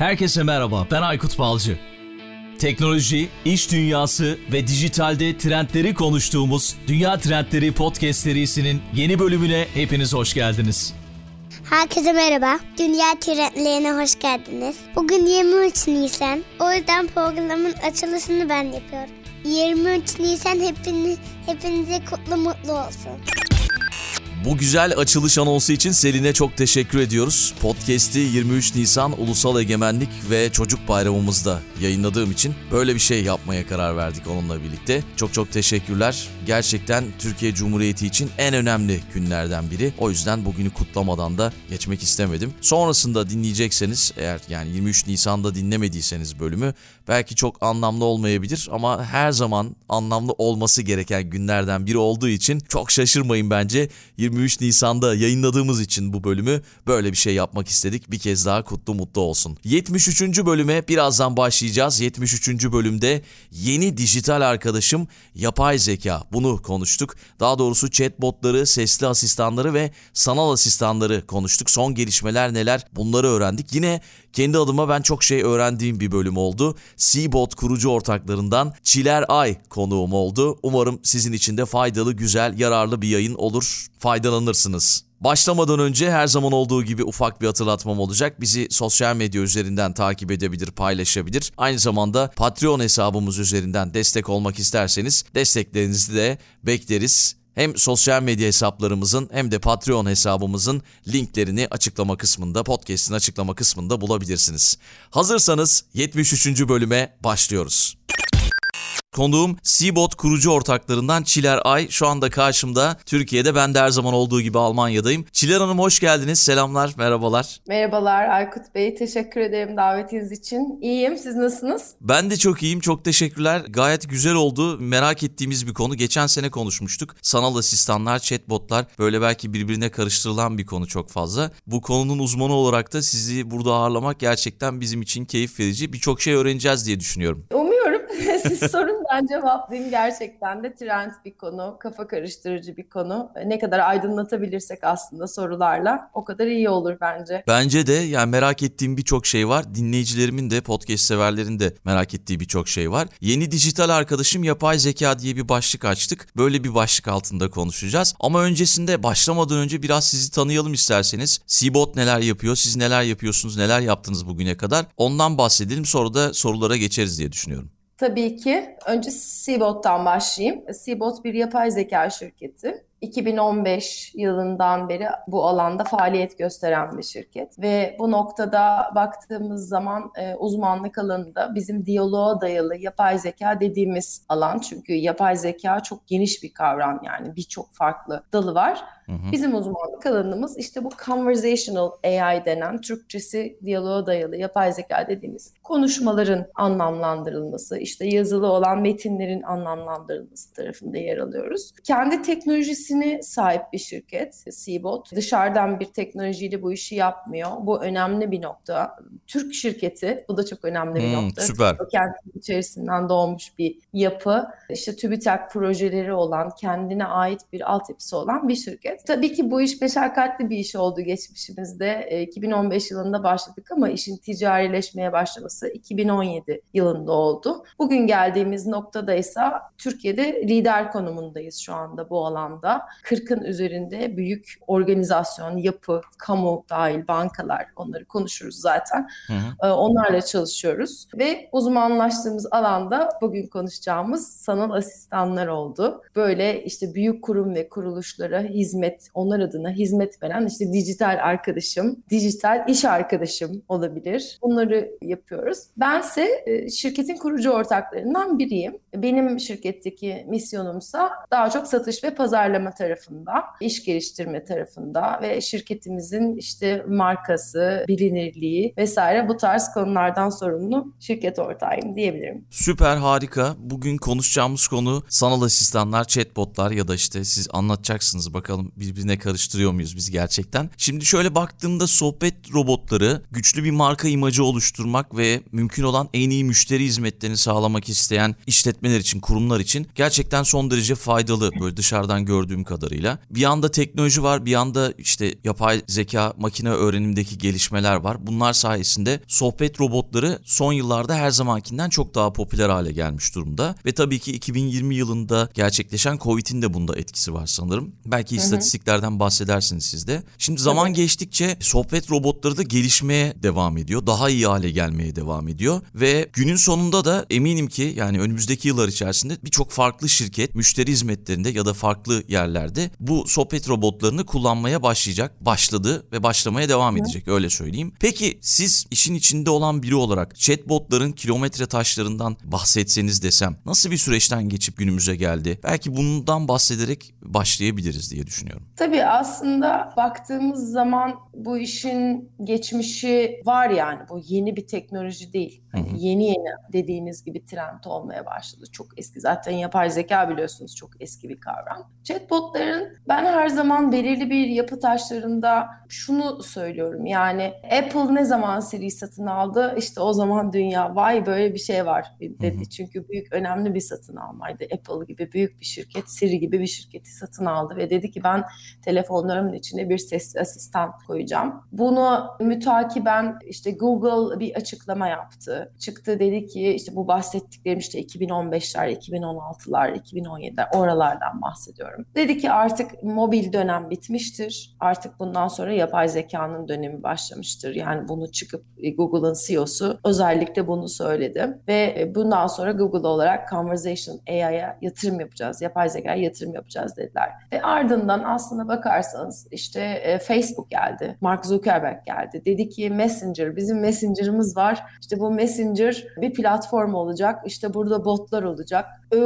Herkese merhaba, ben Aykut Balcı. Teknoloji, iş dünyası ve dijitalde trendleri konuştuğumuz Dünya Trendleri Podcast serisinin yeni bölümüne hepiniz hoş geldiniz. Herkese merhaba. Dünya trendlerine hoş geldiniz. Bugün 23 Nisan. O yüzden programın açılışını ben yapıyorum. 23 Nisan hepiniz, hepinize kutlu mutlu olsun. Bu güzel açılış anonsu için Selin'e çok teşekkür ediyoruz. Podcast'i 23 Nisan Ulusal Egemenlik ve Çocuk Bayramımızda yayınladığım için böyle bir şey yapmaya karar verdik onunla birlikte. Çok çok teşekkürler. Gerçekten Türkiye Cumhuriyeti için en önemli günlerden biri. O yüzden bugünü kutlamadan da geçmek istemedim. Sonrasında dinleyecekseniz eğer yani 23 Nisan'da dinlemediyseniz bölümü belki çok anlamlı olmayabilir ama her zaman anlamlı olması gereken günlerden biri olduğu için çok şaşırmayın bence. 23 Nisan'da yayınladığımız için bu bölümü böyle bir şey yapmak istedik. Bir kez daha kutlu mutlu olsun. 73. bölüme birazdan başlayacağız. 73. bölümde yeni dijital arkadaşım yapay zeka. Bunu konuştuk. Daha doğrusu chatbotları, sesli asistanları ve sanal asistanları konuştuk. Son gelişmeler neler bunları öğrendik. Yine kendi adıma ben çok şey öğrendiğim bir bölüm oldu. Seabot kurucu ortaklarından Çiler Ay konuğum oldu. Umarım sizin için de faydalı, güzel, yararlı bir yayın olur. Faydalanırsınız. Başlamadan önce her zaman olduğu gibi ufak bir hatırlatmam olacak. Bizi sosyal medya üzerinden takip edebilir, paylaşabilir. Aynı zamanda Patreon hesabımız üzerinden destek olmak isterseniz desteklerinizi de bekleriz. Hem sosyal medya hesaplarımızın hem de Patreon hesabımızın linklerini açıklama kısmında, podcast'in açıklama kısmında bulabilirsiniz. Hazırsanız 73. bölüme başlıyoruz. Konuğum Seabot kurucu ortaklarından Çiler Ay şu anda karşımda. Türkiye'de ben de her zaman olduğu gibi Almanya'dayım. Çiler Hanım hoş geldiniz. Selamlar, merhabalar. Merhabalar Aykut Bey. Teşekkür ederim davetiniz için. İyiyim. Siz nasılsınız? Ben de çok iyiyim. Çok teşekkürler. Gayet güzel oldu. Merak ettiğimiz bir konu. Geçen sene konuşmuştuk. Sanal asistanlar, chatbotlar böyle belki birbirine karıştırılan bir konu çok fazla. Bu konunun uzmanı olarak da sizi burada ağırlamak gerçekten bizim için keyif verici. Birçok şey öğreneceğiz diye düşünüyorum. Umuyorum. Siz sorun ben cevaplayayım. Gerçekten de trend bir konu, kafa karıştırıcı bir konu. Ne kadar aydınlatabilirsek aslında sorularla o kadar iyi olur bence. Bence de yani merak ettiğim birçok şey var. Dinleyicilerimin de podcast severlerin de merak ettiği birçok şey var. Yeni dijital arkadaşım yapay zeka diye bir başlık açtık. Böyle bir başlık altında konuşacağız. Ama öncesinde başlamadan önce biraz sizi tanıyalım isterseniz. Seabot neler yapıyor, siz neler yapıyorsunuz, neler yaptınız bugüne kadar? Ondan bahsedelim sonra da sorulara geçeriz diye düşünüyorum. Tabii ki. Önce Seabot'tan başlayayım. Seabot bir yapay zeka şirketi. 2015 yılından beri bu alanda faaliyet gösteren bir şirket ve bu noktada baktığımız zaman e, uzmanlık alanında bizim diyaloğa dayalı yapay zeka dediğimiz alan çünkü yapay zeka çok geniş bir kavram yani birçok farklı dalı var. Bizim uzmanlık alanımız işte bu conversational AI denen Türkçesi diyaloğa dayalı yapay zeka dediğimiz konuşmaların anlamlandırılması, işte yazılı olan metinlerin anlamlandırılması tarafında yer alıyoruz. Kendi teknolojisine sahip bir şirket Seabot. Dışarıdan bir teknolojiyle bu işi yapmıyor. Bu önemli bir nokta. Türk şirketi, bu da çok önemli bir Hmm, nokta. süper. Kentin içerisinden doğmuş bir yapı. İşte TÜBİTAK projeleri olan, kendine ait bir altyapısı olan bir şirket. Tabii ki bu iş meşakkatli bir iş oldu geçmişimizde. E, 2015 yılında başladık ama işin ticarileşmeye başlaması 2017 yılında oldu. Bugün geldiğimiz noktada ise Türkiye'de lider konumundayız şu anda bu alanda. 40'ın üzerinde büyük organizasyon, yapı, kamu dahil bankalar onları konuşuruz zaten. Hı hı. E, Onlarla çalışıyoruz ve uzmanlaştığımız alanda bugün konuşacağımız sanal asistanlar oldu. Böyle işte büyük kurum ve kuruluşlara hizmet, onlar adına hizmet veren işte dijital arkadaşım, dijital iş arkadaşım olabilir. Bunları yapıyoruz. Bense e, şirketin kurucu ortaklarından biriyim. Benim şirketteki misyonumsa daha çok satış ve pazarlama tarafında, iş geliştirme tarafında ve şirketimizin işte markası, bilinirliği vesaire bu tarz konulardan sorumlu şirket ortağıyım diyebilirim. Süper harika. Bugün konuşacağımız konu sanal asistanlar, chatbotlar ya da işte siz anlatacaksınız bakalım birbirine karıştırıyor muyuz biz gerçekten. Şimdi şöyle baktığımda sohbet robotları güçlü bir marka imajı oluşturmak ve mümkün olan en iyi müşteri hizmetlerini sağlamak isteyen işletmeler için, kurumlar için gerçekten son derece faydalı böyle dışarıdan gördüğüm kadarıyla. Bir yanda teknoloji var, bir yanda işte yapay zeka, makine öğrenimdeki gelişmeler var. Bunlar sayesinde sohbet robotları son yıllarda her zamankinden çok daha popüler hale gelmiş durumda. Ve tabii ki 2020 yılında gerçekleşen Covid'in de bunda etkisi var sanırım. Belki istatistiklerden bahsedersiniz siz de. Şimdi zaman Tabii. geçtikçe sohbet robotları da gelişmeye devam ediyor. Daha iyi hale gelmeye devam ediyor. Ve günün sonunda da eminim ki yani önümüzdeki yıllar içerisinde birçok farklı şirket müşteri hizmetlerinde ya da farklı yerlerde bu sohbet robotlarını kullanmaya başlayacak, başladı ve başlamaya devam edecek öyle söyleyeyim. Peki siz işin içinde olan biri olarak chatbotların kilometre taşlarından bahsetseniz desem nasıl bir süreçten geçip günümüze geldi? Belki bundan bahsederek başlayabiliriz diye düşünüyorum. Tabii aslında baktığımız zaman bu işin geçmişi var yani. Bu yeni bir teknoloji değil. Hani Hı hı. yeni yeni dediğiniz gibi trend olmaya başladı. Çok eski. Zaten yapay zeka biliyorsunuz çok eski bir kavram. Chatbotların ben her zaman belirli bir yapı taşlarında şunu söylüyorum. Yani Apple ne zaman Siri satın aldı? İşte o zaman dünya vay böyle bir şey var dedi. Hı hı. Çünkü büyük önemli bir satın almaydı. Apple gibi büyük bir şirket Siri gibi bir şirketi satın aldı ve dedi ki ben telefonlarımın içine bir sesli asistan koyacağım. Bunu mütakiben işte Google bir açıklama yaptı. Çıktı dedi ki işte bu bahsettiklerim işte 2015'ler, 2016'lar, 2017'ler oralardan bahsediyorum. Dedi ki artık mobil dönem bitmiştir. Artık bundan sonra yapay zekanın dönemi başlamıştır. Yani bunu çıkıp e, Google'ın CEO'su özellikle bunu söyledi. Ve e, bundan sonra Google olarak Conversation AI'ya yatırım yapacağız. Yapay zekaya yatırım yapacağız dediler. Ve ardından aslına bakarsanız işte e, Facebook geldi. Mark Zuckerberg geldi. Dedi ki Messenger, bizim Messenger'ımız var. İşte bu Messenger bir platform olacak. İşte burada botlar olacak.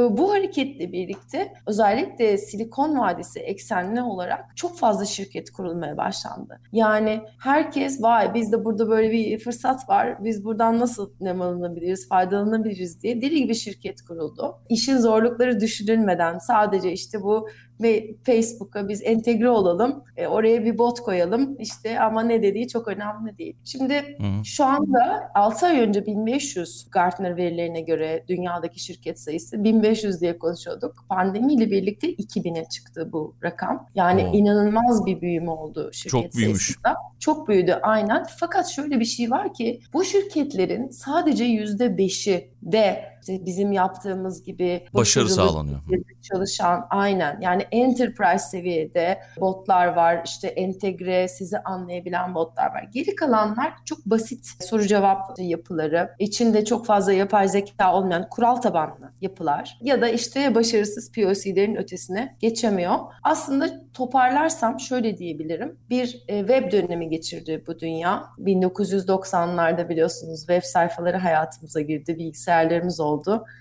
Bu hareketle birlikte özellikle Silikon Vadisi eksenli olarak çok fazla şirket kurulmaya başlandı. Yani herkes vay bizde burada böyle bir fırsat var. Biz buradan nasıl nemalanabiliriz, faydalanabiliriz diye deli gibi şirket kuruldu. İşin zorlukları düşünülmeden sadece işte bu ve Facebook'a biz entegre olalım, e, oraya bir bot koyalım işte ama ne dediği çok önemli değil. Şimdi Hı şu anda 6 ay önce 1500 Gartner verilerine göre dünyadaki şirket sayısı 1500 diye konuşuyorduk. Pandemiyle birlikte 2000'e çıktı bu rakam. Yani Oo. inanılmaz bir büyüme oldu şirket Çok büyümüş. sayısında. Çok büyüdü aynen. Fakat şöyle bir şey var ki bu şirketlerin sadece %5'i de işte bizim yaptığımız gibi Başarı sağlanıyor. çalışan aynen yani enterprise seviyede botlar var işte entegre sizi anlayabilen botlar var. Geri kalanlar çok basit soru cevap yapıları içinde çok fazla yapay zeka olmayan kural tabanlı yapılar ya da işte başarısız POC'lerin ötesine geçemiyor. Aslında toparlarsam şöyle diyebilirim bir e, web dönemi geçirdi bu dünya 1990'larda biliyorsunuz web sayfaları hayatımıza girdi bilgisayarlarımız oldu.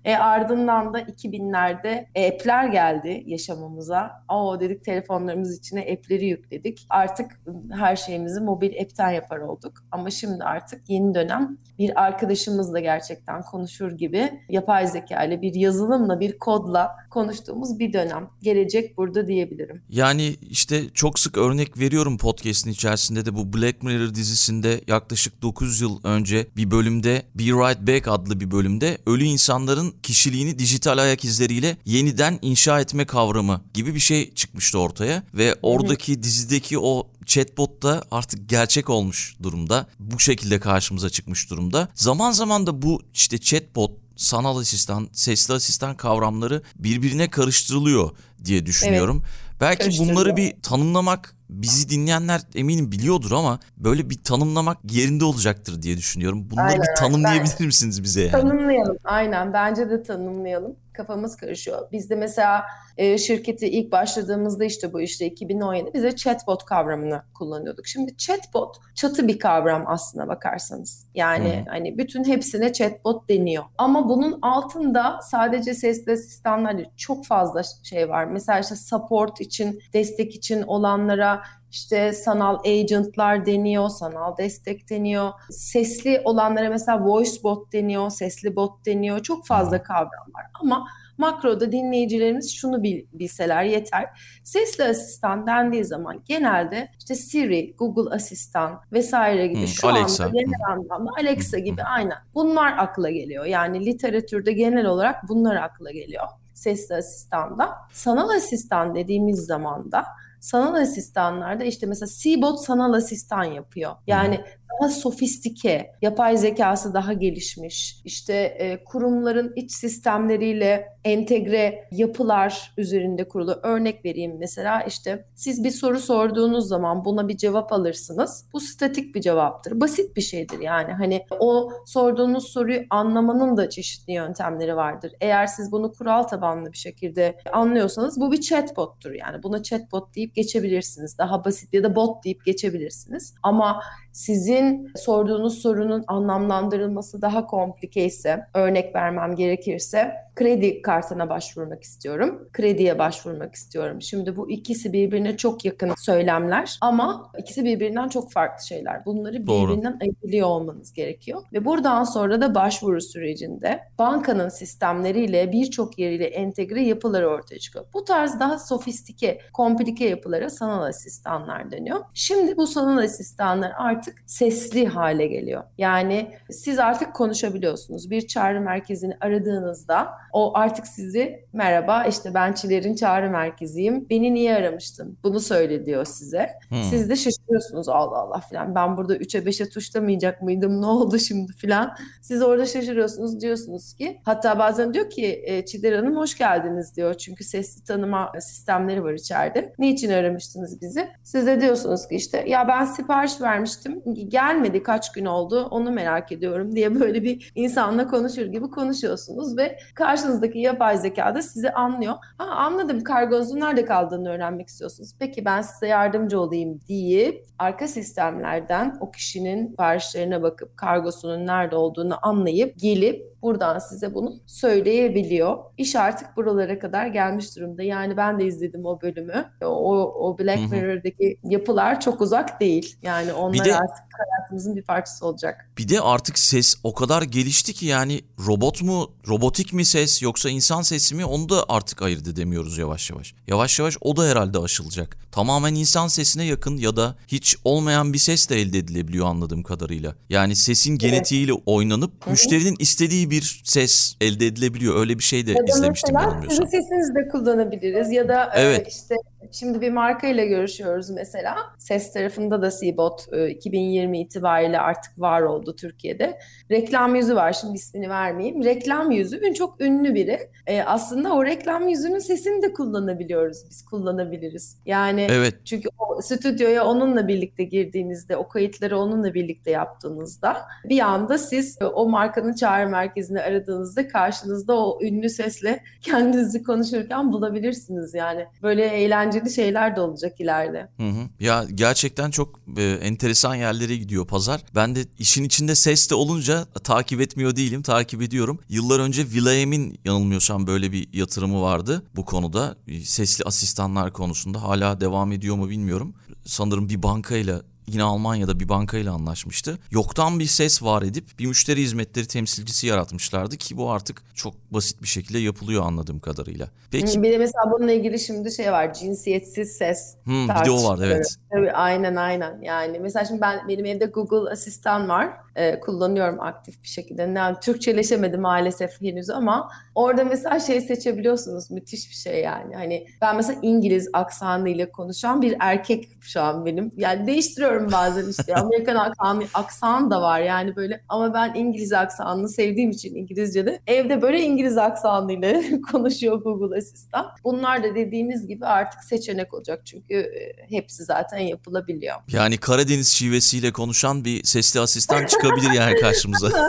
E, ardından da 2000'lerde app'ler geldi yaşamımıza. Oo dedik telefonlarımız içine app'leri yükledik. Artık her şeyimizi mobil app'ten yapar olduk. Ama şimdi artık yeni dönem bir arkadaşımızla gerçekten konuşur gibi yapay zeka ile bir yazılımla bir kodla konuştuğumuz bir dönem. Gelecek burada diyebilirim. Yani işte çok sık örnek veriyorum podcast'in içerisinde de bu Black Mirror dizisinde yaklaşık 9 yıl önce bir bölümde Be Right Back adlı bir bölümde ölü insanların kişiliğini dijital ayak izleriyle yeniden inşa etme kavramı gibi bir şey çıkmıştı ortaya ve oradaki dizideki o chatbot da artık gerçek olmuş durumda. Bu şekilde karşımıza çıkmış durumda. Zaman zaman da bu işte chatbot sanal asistan, sesli asistan kavramları birbirine karıştırılıyor diye düşünüyorum. Belki Karıştırılıyor. bunları bir tanımlamak bizi dinleyenler eminim biliyordur ama böyle bir tanımlamak yerinde olacaktır diye düşünüyorum. Bunları Aynen, bir tanımlayabilir misiniz bize yani? Tanımlayalım. Aynen bence de tanımlayalım. Kafamız karışıyor. Biz de mesela e, şirketi ilk başladığımızda işte bu işte 2017 bize chatbot kavramını kullanıyorduk. Şimdi chatbot çatı bir kavram aslına bakarsanız. Yani Hı. hani bütün hepsine chatbot deniyor. Ama bunun altında sadece sesli asistanlar çok fazla şey var. Mesela işte support için, destek için olanlara işte sanal agentlar deniyor, sanal destek deniyor. Sesli olanlara mesela voice bot deniyor, sesli bot deniyor. Çok fazla kavram var. Ama makroda dinleyicilerimiz şunu bil, bilseler yeter. Sesli asistan dendiği zaman genelde işte Siri, Google Asistan vesaire gibi Hı, şu Alexa. anda genel anlamda Alexa gibi aynen. Bunlar akla geliyor. Yani literatürde genel olarak bunlar akla geliyor sesli asistanda. Sanal asistan dediğimiz zaman da sanal asistanlarda işte mesela Cbot sanal asistan yapıyor. Yani daha sofistike, yapay zekası daha gelişmiş, işte e, kurumların iç sistemleriyle entegre yapılar üzerinde kurulu. Örnek vereyim mesela işte siz bir soru sorduğunuz zaman buna bir cevap alırsınız. Bu statik bir cevaptır. Basit bir şeydir yani. Hani o sorduğunuz soruyu anlamanın da çeşitli yöntemleri vardır. Eğer siz bunu kural tabanlı bir şekilde anlıyorsanız bu bir chatbottur yani. Buna chatbot deyip geçebilirsiniz. Daha basit ya da bot deyip geçebilirsiniz. Ama sizin sorduğunuz sorunun anlamlandırılması daha komplike ise, örnek vermem gerekirse kredi kartına başvurmak istiyorum. Krediye başvurmak istiyorum. Şimdi bu ikisi birbirine çok yakın söylemler ama ikisi birbirinden çok farklı şeyler. Bunları Doğru. birbirinden ayırıyor olmanız gerekiyor. Ve buradan sonra da başvuru sürecinde bankanın sistemleriyle birçok yeriyle entegre yapılar ortaya çıkıyor. Bu tarz daha sofistike, komplike yapılara sanal asistanlar deniyor. Şimdi bu sanal asistanlar artık sesli hale geliyor. Yani siz artık konuşabiliyorsunuz. Bir çağrı merkezini aradığınızda o artık sizi merhaba işte ben Çiler'in çağrı merkeziyim. Beni niye aramıştın? Bunu söyle diyor size. Hmm. Siz de şaşırıyorsunuz Allah Allah filan. Ben burada 3'e 5'e tuşlamayacak mıydım? Ne oldu şimdi filan? Siz orada şaşırıyorsunuz diyorsunuz ki hatta bazen diyor ki e, Çiler Hanım hoş geldiniz diyor. Çünkü sesli tanıma sistemleri var içeride. Niçin aramıştınız bizi? Siz de diyorsunuz ki işte ya ben sipariş vermiştim. Gelmedi kaç gün oldu onu merak ediyorum diye böyle bir insanla konuşur gibi konuşuyorsunuz ve karşınızdaki yapay zeka da sizi anlıyor. Ha anladım kargonuzun nerede kaldığını öğrenmek istiyorsunuz. Peki ben size yardımcı olayım deyip arka sistemlerden o kişinin siparişlerine bakıp kargosunun nerede olduğunu anlayıp gelip buradan size bunu söyleyebiliyor. İş artık buralara kadar gelmiş durumda. Yani ben de izledim o bölümü. O, o Black. Mirror'daki yapılar çok uzak değil. Yani onlar de- artık hayatımızın bir parçası olacak. Bir de artık ses o kadar gelişti ki yani robot mu, robotik mi ses yoksa insan sesi mi onu da artık ayırt edemiyoruz yavaş yavaş. Yavaş yavaş o da herhalde aşılacak. Tamamen insan sesine yakın ya da hiç olmayan bir ses de elde edilebiliyor anladığım kadarıyla. Yani sesin genetiğiyle oynanıp müşterinin istediği bir ses elde edilebiliyor. Öyle bir şey de Ya izlemiştim mesela yanılmıyorsam. sizin sesinizi de kullanabiliriz ya da e, Evet. işte şimdi bir marka ile görüşüyoruz mesela. Ses tarafında da Seabot e, 2020 itibariyle artık var oldu Türkiye'de. Reklam yüzü var şimdi ismini vermeyeyim. Reklam yüzü çok ünlü biri. E, aslında o reklam yüzünün sesini de kullanabiliyoruz. Biz kullanabiliriz. Yani Evet. çünkü o stüdyoya onunla birlikte girdiğinizde, o kayıtları onunla birlikte yaptığınızda bir anda siz e, o markanın çağrı merkezini aradığınızda karşınızda o ünlü sesle kendinizi konuşurken bulabilirsiniz yani. Böyle eğlenceli şeyler de olacak ileride. Hı hı. Ya gerçekten çok e, enteresan yerlere gidiyor pazar. Ben de işin içinde ses de olunca takip etmiyor değilim, takip ediyorum. Yıllar önce Will.i.am'in yanılmıyorsam böyle bir yatırımı vardı bu konuda. E, Sesli asistanlar konusunda hala devam ediyor mu bilmiyorum. Sanırım bir bankayla yine Almanya'da bir bankayla anlaşmıştı. Yoktan bir ses var edip bir müşteri hizmetleri temsilcisi yaratmışlardı ki bu artık çok basit bir şekilde yapılıyor anladığım kadarıyla. Peki Bir de mesela bununla ilgili şimdi şey var, cinsiyetsiz ses hı, bir de o evet. Tabii aynen aynen. Yani mesela şimdi ben benim evde Google Asistan var. Ee, kullanıyorum aktif bir şekilde. Yani Türkçeleşemedi maalesef henüz ama orada mesela şey seçebiliyorsunuz. Müthiş bir şey yani. Hani ben mesela İngiliz aksanıyla konuşan bir erkek şu an benim. Yani değiştiriyorum bazen işte. Amerikan aksanı, aksan da var yani böyle. Ama ben İngiliz aksanını sevdiğim için İngilizce'de evde böyle İngiliz aksanıyla konuşuyor Google Asistan. Bunlar da dediğiniz gibi artık seçenek olacak. Çünkü e, hepsi zaten yapılabiliyor. Yani Karadeniz şivesiyle konuşan bir sesli asistan çıkabilir yani karşımıza.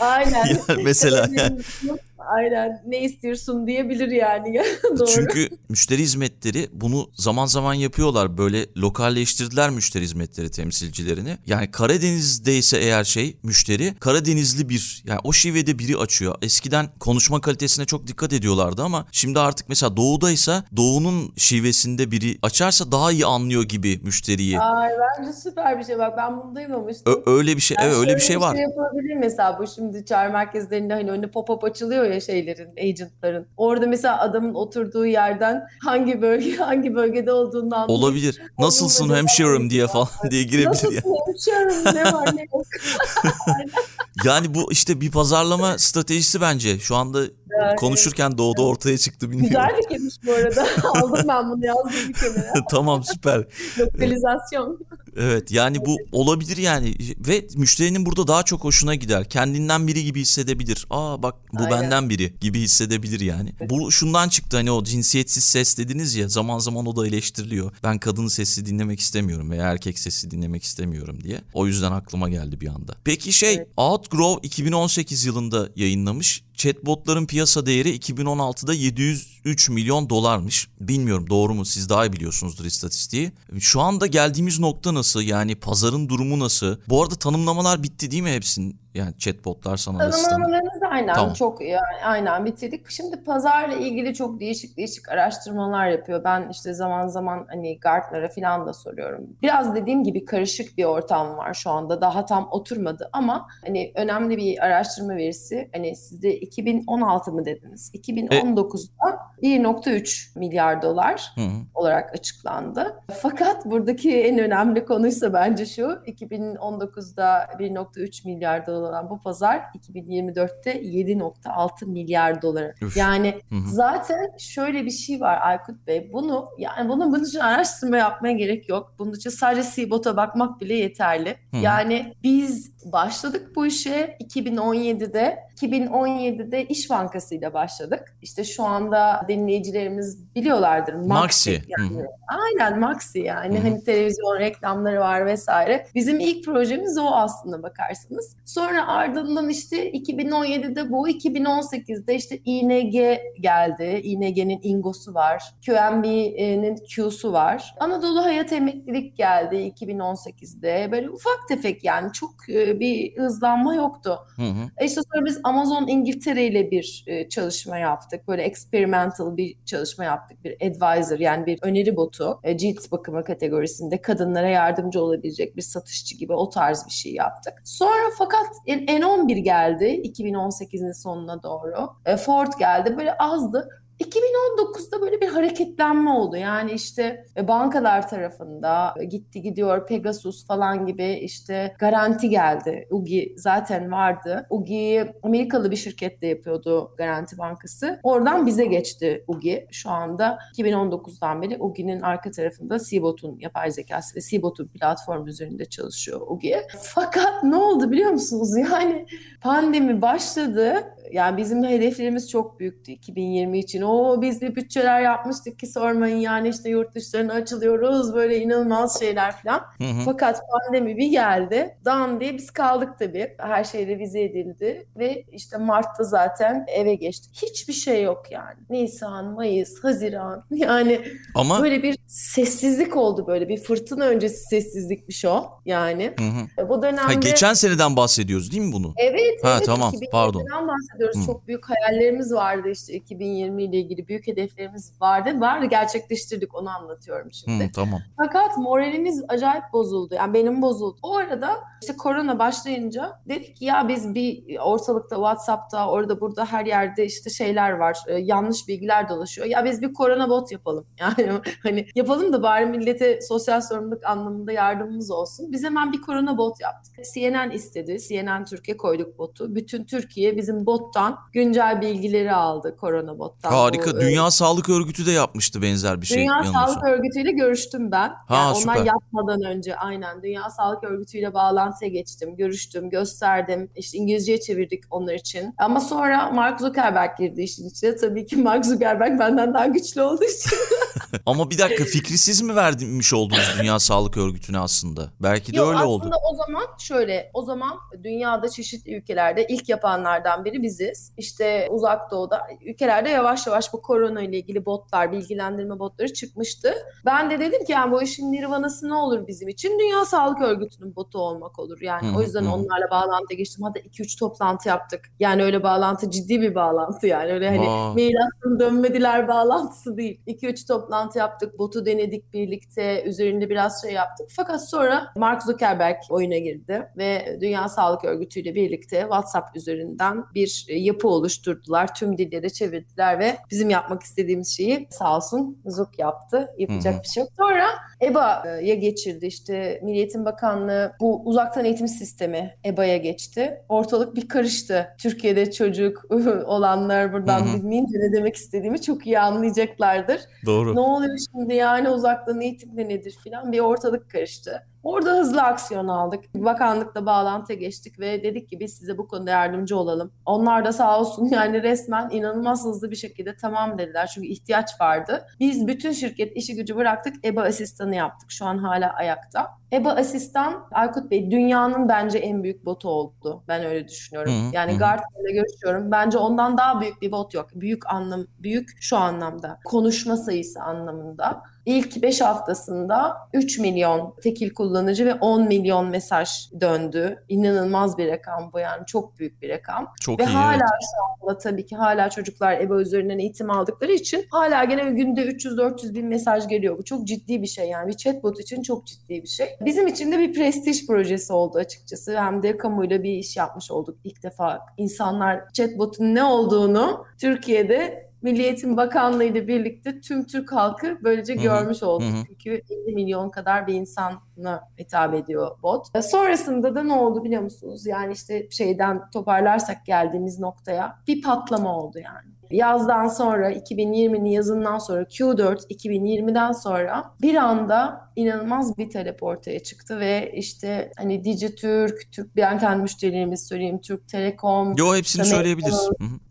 Aynen. Yani mesela Aynen. Ne istiyorsun diyebilir yani. Doğru. Çünkü müşteri hizmetleri bunu zaman zaman yapıyorlar. Böyle lokalleştirdiler müşteri hizmetleri temsilcilerini. Yani Karadeniz'deyse eğer şey müşteri Karadenizli bir yani o şivede biri açıyor. Eskiden konuşma kalitesine çok dikkat ediyorlardı ama şimdi artık mesela doğudaysa doğunun şivesinde biri açarsa daha iyi anlıyor gibi müşteriyi. Ay bence süper bir şey. Bak ben bunu duymamıştım. Ö- öyle bir şey Yani evet öyle bir şöyle şey var. yapılabilir mesela bu şimdi çağrı merkezlerinde hani önüne pop-up açılıyor ya şeylerin, agentların. Orada mesela adamın oturduğu yerden hangi bölge hangi bölgede olduğunu anlayıp Olabilir. Nasılsın hemşerim diye falan diye girebilir ya. Nasılsın hemşerim ne var ne yok. Yani bu işte bir pazarlama stratejisi bence. Şu anda konuşurken doğdu ortaya çıktı bilmiyorum. Güzel fikirmiş bu arada. Aldım ben bunu yazdım bir kenara. tamam süper. Lokalizasyon. Evet yani bu olabilir yani ve müşterinin burada daha çok hoşuna gider. Kendinden biri gibi hissedebilir. Aa bak bu Aynen. benden biri gibi hissedebilir yani. Bu şundan çıktı hani o cinsiyetsiz ses dediniz ya zaman zaman o da eleştiriliyor. Ben kadın sesi dinlemek istemiyorum veya erkek sesi dinlemek istemiyorum diye. O yüzden aklıma geldi bir anda. Peki şey Evet. Outgrow 2018 yılında yayınlamış. Chatbotların piyasa değeri 2016'da 703 milyon dolarmış. Bilmiyorum doğru mu siz daha iyi biliyorsunuzdur istatistiği. Şu anda geldiğimiz nokta nasıl? Yani pazarın durumu nasıl? Bu arada tanımlamalar bitti değil mi hepsinin? Yani chatbotlar sana. Tanımlamalarımız aynen Tamam. çok yani aynen bitirdik. Şimdi pazarla ilgili çok değişik değişik araştırmalar yapıyor. Ben işte zaman zaman hani Gartner'a falan da soruyorum. Biraz dediğim gibi karışık bir ortam var şu anda. Daha tam oturmadı ama hani önemli bir araştırma verisi. Hani sizde 2016 mı dediniz? 2019'da 1.3 milyar dolar Hı hı. olarak açıklandı. Fakat buradaki en önemli konuysa bence şu 2019'da 1.3 milyar dolar olan bu pazar 2024'te 7.6 milyar dolara. Üf. Yani Hı hı. zaten şöyle bir şey var Aykut Bey. Bunu yani bunun bunun için araştırma yapmaya gerek yok. Bunun için sadece CBOT'a bakmak bile yeterli. Hı. Yani biz başladık bu işe 2017'de. 2017'de İş Bankası ile başladık. İşte şu anda dinleyicilerimiz biliyorlardır. Maxi. Yani, Hı hı. Aynen Maxi yani Hı hı. hani televizyon reklamları var vesaire. Bizim ilk projemiz o aslında bakarsanız. Sonra ardından işte 2017'de bu 2018'de işte ING geldi. ING'nin Ingo'su var. QNB'nin Q'su var. Anadolu Hayat Emeklilik geldi 2018'de. Böyle ufak tefek yani çok e, bir hızlanma yoktu. Hı hı. E İşte sonra biz Amazon İngiltere ile bir e, çalışma yaptık. Böyle experimental bir çalışma yaptık. Bir advisor yani bir öneri botu. E, cilt bakımı kategorisinde kadınlara yardımcı olabilecek bir satışçı gibi o tarz bir şey yaptık. Sonra fakat N- N11 geldi 2018'in sonuna doğru. E, Ford geldi böyle azdı. 2019'da böyle bir hareketlenme oldu. Yani işte e, bankalar tarafında e, gitti gidiyor Pegasus falan gibi işte garanti geldi. UGI zaten vardı. UGI Amerikalı bir şirketle yapıyordu Garanti Bankası. Oradan bize geçti UGI. Şu anda 2019'dan beri UGI'nin arka tarafında Cbot'un yapay zekası ve Cbot'un platform üzerinde çalışıyor UGI. Fakat ne oldu biliyor musunuz? Yani pandemi başladı. Yani bizim hedeflerimiz çok büyüktü 2020 için. O biz bir bütçeler yapmıştık ki sormayın yani işte yurt dışlarına açılıyoruz böyle inanılmaz şeyler falan. Hı hı. Fakat pandemi bir geldi. Dan diye biz kaldık tabii. Her şey revize edildi ve işte Mart'ta zaten eve geçtik. Hiçbir şey yok yani. Nisan, Mayıs, Haziran yani Ama böyle bir sessizlik oldu böyle bir fırtına öncesi sessizlikmiş o yani. Hı hı. Bu dönemde Ha, geçen seneden bahsediyoruz değil mi bunu? Evet, Ha, evet. tamam, 2020'den pardon. bahsediyoruz. Hı. Çok büyük hayallerimiz vardı işte 2020 ile ilgili büyük hedeflerimiz vardı. Vardı gerçekleştirdik onu anlatıyorum şimdi. Hı, tamam. Fakat moralimiz acayip bozuldu. Yani benim bozuldu. O arada işte korona başlayınca dedik ki ya biz bir ortalıkta WhatsApp'ta orada burada her yerde işte şeyler var. e, yanlış bilgiler dolaşıyor. Ya biz bir korona bot yapalım. Yani hani yapalım da bari millete sosyal sorumluluk anlamında yardımımız olsun. Biz hemen bir korona bot yaptık. CNN istedi. CNN Türkiye koyduk botu. Bütün Türkiye bizim bottan güncel bilgileri aldı korona bottan. Harika. Bu, e, Dünya Sağlık Örgütü de yapmıştı benzer bir şey Dünya. Sağlık Örgütü ile görüştüm ben. Ha, Yani süper. onlar yapmadan önce aynen Dünya Sağlık Örgütü ile bağlantıya geçtim, görüştüm, gösterdim. İşte İngilizceye çevirdik onlar için. Ama sonra Mark Zuckerberg girdi işin içine. Tabii ki Mark Zuckerberg benden daha güçlü olduğu için. Ama bir dakika fikri siz mi vermiş oldunuz Dünya Sağlık Örgütü'ne aslında? Belki de Yok, öyle aslında oldu. o zaman şöyle, o zaman dünyada çeşitli ülkelerde ilk yapanlardan biri biziz. İşte uzak doğuda ülkelerde yavaş yavaş bu korona ile ilgili botlar, bilgilendirme botları çıkmıştı. Ben de dedim ki yani bu işin nirvanası ne olur bizim için? Dünya Sağlık Örgütü'nün botu olmak olur. Yani Hı o yüzden hı. onlarla bağlantıya geçtim. Hatta 2-3 toplantı yaptık. Yani öyle bağlantı ciddi bir bağlantı yani. Öyle hani mail attım dönmediler bağlantısı değil. 2-3 toplantı yaptık. Botu denedik birlikte. Üzerinde biraz şey yaptık. Fakat sonra Mark Zuckerberg oyuna girdi ve Dünya Sağlık Örgütü ile birlikte WhatsApp üzerinden bir yapı oluşturdular. Tüm dillere çevirdiler ve bizim yapmak istediğimiz şeyi sağ olsun Zuck yaptı. Yapacak Hı hı. bir şey yok. Sonra EBA'ya geçirdi işte Milli Eğitim Bakanlığı bu uzaktan eğitim sistemi EBA'ya geçti. Ortalık bir karıştı. Türkiye'de çocuk olanlar buradan Hı hı. bilmeyince ne demek istediğimi çok iyi anlayacaklardır. Doğru. Ne oluyor şimdi yani uzaktan eğitim de nedir filan bir ortalık karıştı. Orada hızlı aksiyon aldık. Bakanlıkla bağlantıya geçtik ve dedik ki biz size bu konuda yardımcı olalım. Onlar da sağ olsun yani resmen inanılmaz hızlı bir şekilde tamam dediler. Çünkü ihtiyaç vardı. Biz bütün şirket işi gücü bıraktık. EBA asistanı yaptık. Şu an hala ayakta. EBA asistan Aykut Bey dünyanın bence en büyük botu oldu. Ben öyle düşünüyorum. Hı yani hı. Gartner'le görüşüyorum. Bence ondan daha büyük bir bot yok. Büyük anlam, büyük şu anlamda. Konuşma sayısı anlamında. İlk 5 haftasında 3 milyon tekil kullanıcı ve 10 milyon mesaj döndü. İnanılmaz bir rakam bu yani çok büyük bir rakam. Çok ve iyi. hala evet. şu anda tabii ki hala çocuklar EBA üzerinden eğitim aldıkları için hala gene günde 300-400 bin mesaj geliyor. Bu çok ciddi bir şey yani bir chatbot için çok ciddi bir şey. Bizim için de bir prestij projesi oldu açıkçası. Hem de kamuyla bir iş yapmış olduk ilk defa. İnsanlar chatbotun ne olduğunu Türkiye'de Milli Eğitim Bakanlığı ile birlikte tüm Türk halkı böylece Hı hı, görmüş oldu. hı hı. Çünkü 50 milyon kadar bir insana hitap ediyor bot. E, Sonrasında da ne oldu biliyor musunuz? Yani işte şeyden toparlarsak geldiğimiz noktaya bir patlama oldu yani. Yazdan sonra 2020'nin yazından sonra Q4 2020'den sonra bir anda inanılmaz bir talep ortaya çıktı ve işte hani Dijitürk, Türk ben kendi müşterilerimiz söyleyeyim, Türk Telekom, Yo hepsini Tabii, söyleyebiliriz.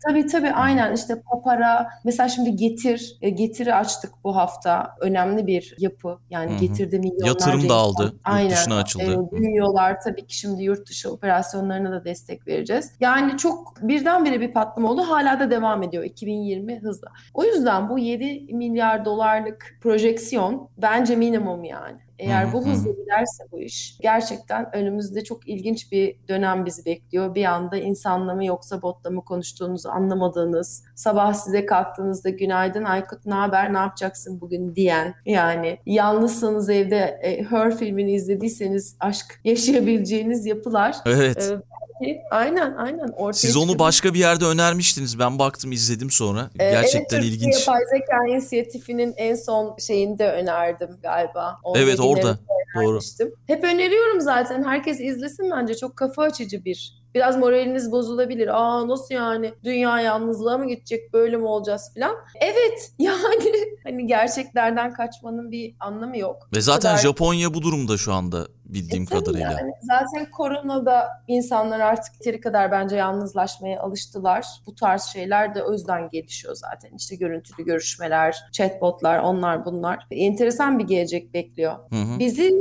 Tabii tabii aynen. İşte Papara. Mesela şimdi Getir e, Getir'i açtık bu hafta. Önemli bir yapı. Yani Hı hı. Getir'de milyonlarca Yatırım da aldı, yurt aynen, dışına açıldı. e, büyüyorlar. Tabii ki şimdi yurt dışı operasyonlarına da destek vereceğiz. Yani çok birdenbire bir patlama oldu. Hala da devam ediyor 2020 hızla. O yüzden bu 7 milyar dolarlık projeksiyon bence minimum yani. Eğer bu hı. hızla giderse bu iş gerçekten önümüzde çok ilginç bir dönem bizi bekliyor. Bir anda insanla mı yoksa botla mı konuştuğunuzu anlamadığınız, sabah size kalktığınızda günaydın Aykut ne haber ne yapacaksın bugün diyen yani yalnızsanız evde e, Her filmini izlediyseniz aşk yaşayabileceğiniz yapılar. Evet. e, belki- aynen aynen ortaya Siz onu başka bir yerde önermiştiniz. Ben baktım izledim sonra. Ee, Gerçekten evet, ilginç. Yapay Zeka İnisiyatifi'nin en son şeyinde önerdim galiba. Onun Evet orada. Doğru. Hep öneriyorum zaten. Herkes izlesin bence. Çok kafa açıcı bir. Biraz moraliniz bozulabilir. Aa nasıl yani? Dünya yalnızlığa mı gidecek? Böyle mi olacağız falan. Evet yani gerçeklerden kaçmanın bir anlamı yok. Ve zaten kadar- Japonya bu durumda şu anda bildiğim E kadarıyla. yani. Zaten koronada insanlar artık yeteri kadar bence yalnızlaşmaya alıştılar. Bu tarz şeyler de o yüzden gelişiyor zaten. İşte görüntülü görüşmeler, chatbotlar, onlar bunlar. Enteresan bir gelecek bekliyor. Hı hı. Bizi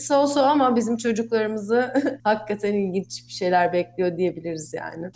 so so ama bizim çocuklarımızı hakikaten ilginç bir şeyler bekliyor diyebiliriz yani.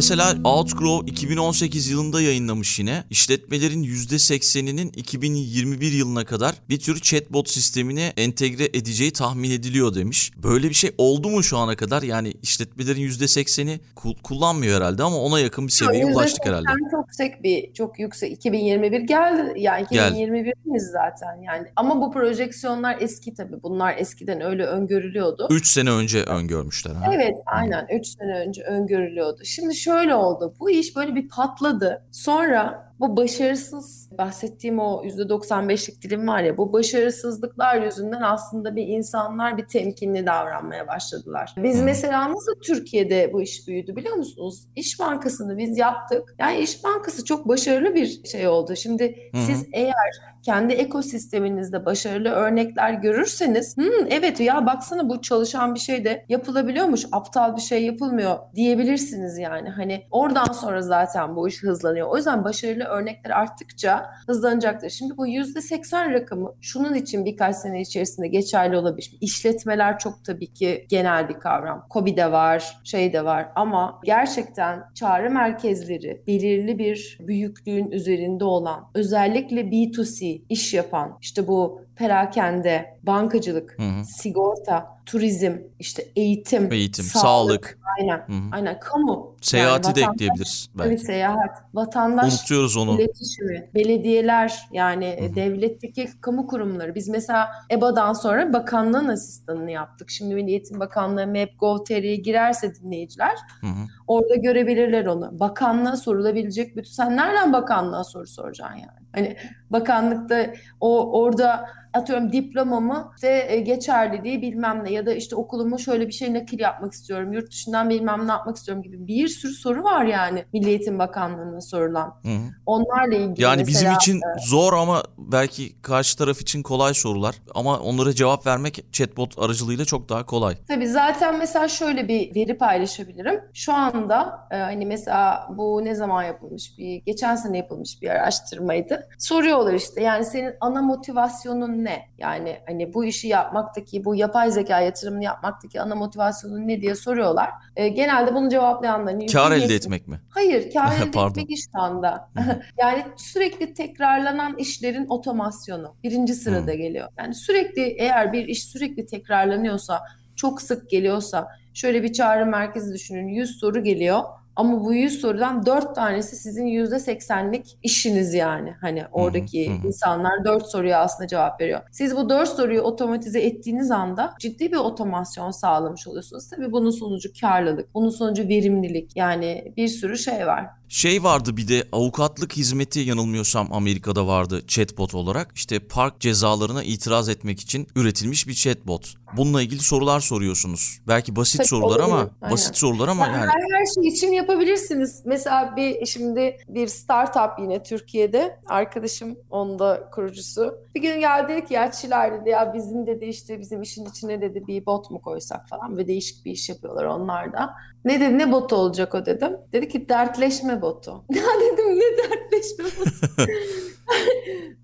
Mesela Outgrow 2018 yılında yayınlamış yine. İşletmelerin %80'inin 2021 yılına kadar bir tür chatbot sistemine entegre edeceği tahmin ediliyor demiş. Böyle bir şey oldu mu şu ana kadar? Yani işletmelerin %80'i ku- kullanmıyor herhalde ama ona yakın bir seviyeye ulaştık herhalde. %80 çok yüksek bir çok yüksek 2021 geldi yani Geldi. 2021'imiz zaten yani ama bu projeksiyonlar eski tabii bunlar eskiden öyle öngörülüyordu. 3 sene önce öngörmüşler. Ha? Evet aynen 3 sene önce öngörülüyordu. Şimdi şöyle oldu. Bu iş böyle bir patladı. Sonra bu başarısız bahsettiğim o %95'lik dilim var ya bu başarısızlıklar yüzünden aslında bir insanlar bir temkinli davranmaya başladılar. Biz Hmm. mesela nasıl Türkiye'de bu iş büyüdü biliyor musunuz? İş Bankası'nı biz yaptık. Yani İş Bankası çok başarılı bir şey oldu. Şimdi Hı hı. siz eğer kendi ekosisteminizde başarılı örnekler görürseniz "Hmm, evet ya baksana bu çalışan bir şey de yapılabiliyormuş aptal bir şey yapılmıyor diyebilirsiniz yani hani oradan sonra zaten bu iş hızlanıyor o yüzden başarılı örnekler arttıkça hızlanacaktır. Şimdi bu %80 rakamı şunun için birkaç sene içerisinde geçerli olabilir. İşletmeler çok tabii ki genel bir kavram. KOBİ de var, şey de var ama gerçekten çağrı merkezleri belirli bir büyüklüğün üzerinde olan özellikle B2C iş yapan işte bu perakende bankacılık, Hı hı. sigorta, turizm, işte eğitim, Eğitim, sağlık. Aynen. Hı hı. Aynen. Kamu. Seyahati Yani de ekleyebiliriz belki. seyahat. Vatandaş Unutuyoruz onu. iletişimi, belediyeler yani Hı hı. devletteki kamu kurumları. Biz mesela EBA'dan sonra bakanlığın asistanını yaptık. Şimdi Milli Eğitim Bakanlığı Map.gov.tr'ye girerse dinleyiciler Hı hı. orada görebilirler onu. Bakanlığa sorulabilecek bütün sen nereden bakanlığa soru soracaksın yani? Hani bakanlıkta o orada atıyorum diplomamı işte e, geçerliliği bilmem ne ya da işte okulumu şöyle bir şey nakil yapmak istiyorum. Yurt dışından bilmem ne yapmak istiyorum gibi bir sürü soru var yani Milli Eğitim Bakanlığı'na sorulan. Hı hı. Onlarla ilgili Yani bizim mesela için zor ama belki karşı taraf için kolay sorular. Ama onlara cevap vermek chatbot aracılığıyla çok daha kolay. Tabii zaten mesela şöyle bir veri paylaşabilirim. Şu anda e, hani mesela bu ne zaman yapılmış bir geçen sene yapılmış bir araştırmaydı. Soruyorlar işte yani senin ana motivasyonun ne? Yani hani bu işi yapmaktaki bu yapay zeka yatırımını yapmaktaki ana motivasyonun ne diye soruyorlar. E, genelde bunu cevaplayanların Kar elde %70 etmek mi? Hayır, kar elde etmek iş anda. Yani sürekli tekrarlanan işlerin otomasyonu birinci sırada Hı. geliyor. Yani sürekli eğer bir iş sürekli tekrarlanıyorsa, çok sık geliyorsa, şöyle bir çağrı merkezi düşünün, 100 soru geliyor. Ama bu 100 sorudan 4 tanesi sizin %80'lik işiniz yani. Hani oradaki hı hı. insanlar 4 soruya aslında cevap veriyor. Siz bu 4 soruyu otomatize ettiğiniz anda ciddi bir otomasyon sağlamış oluyorsunuz. Tabii bunun sonucu karlılık, bunun sonucu verimlilik. Yani bir sürü şey var. Şey vardı bir de avukatlık hizmeti yanılmıyorsam Amerika'da vardı chatbot olarak. İşte park cezalarına itiraz etmek için üretilmiş bir chatbot. Bununla ilgili sorular soruyorsunuz. Belki basit Tabii, sorular ama olabilir. Aynen. basit sorular ama Yani yani her, her şey için yapabilirsiniz. Mesela bir şimdi bir startup yine Türkiye'de arkadaşım onda kurucusu. Bir gün geldi dedi ki ya Çiler dedi ya bizim dedi işte bizim işin içine dedi bir bot mu koysak falan ve değişik bir iş yapıyorlar onlar da. Ne dedi ne botu olacak o dedim. Dedi ki dertleşme botu. Ya dedim ne dertleşme botu?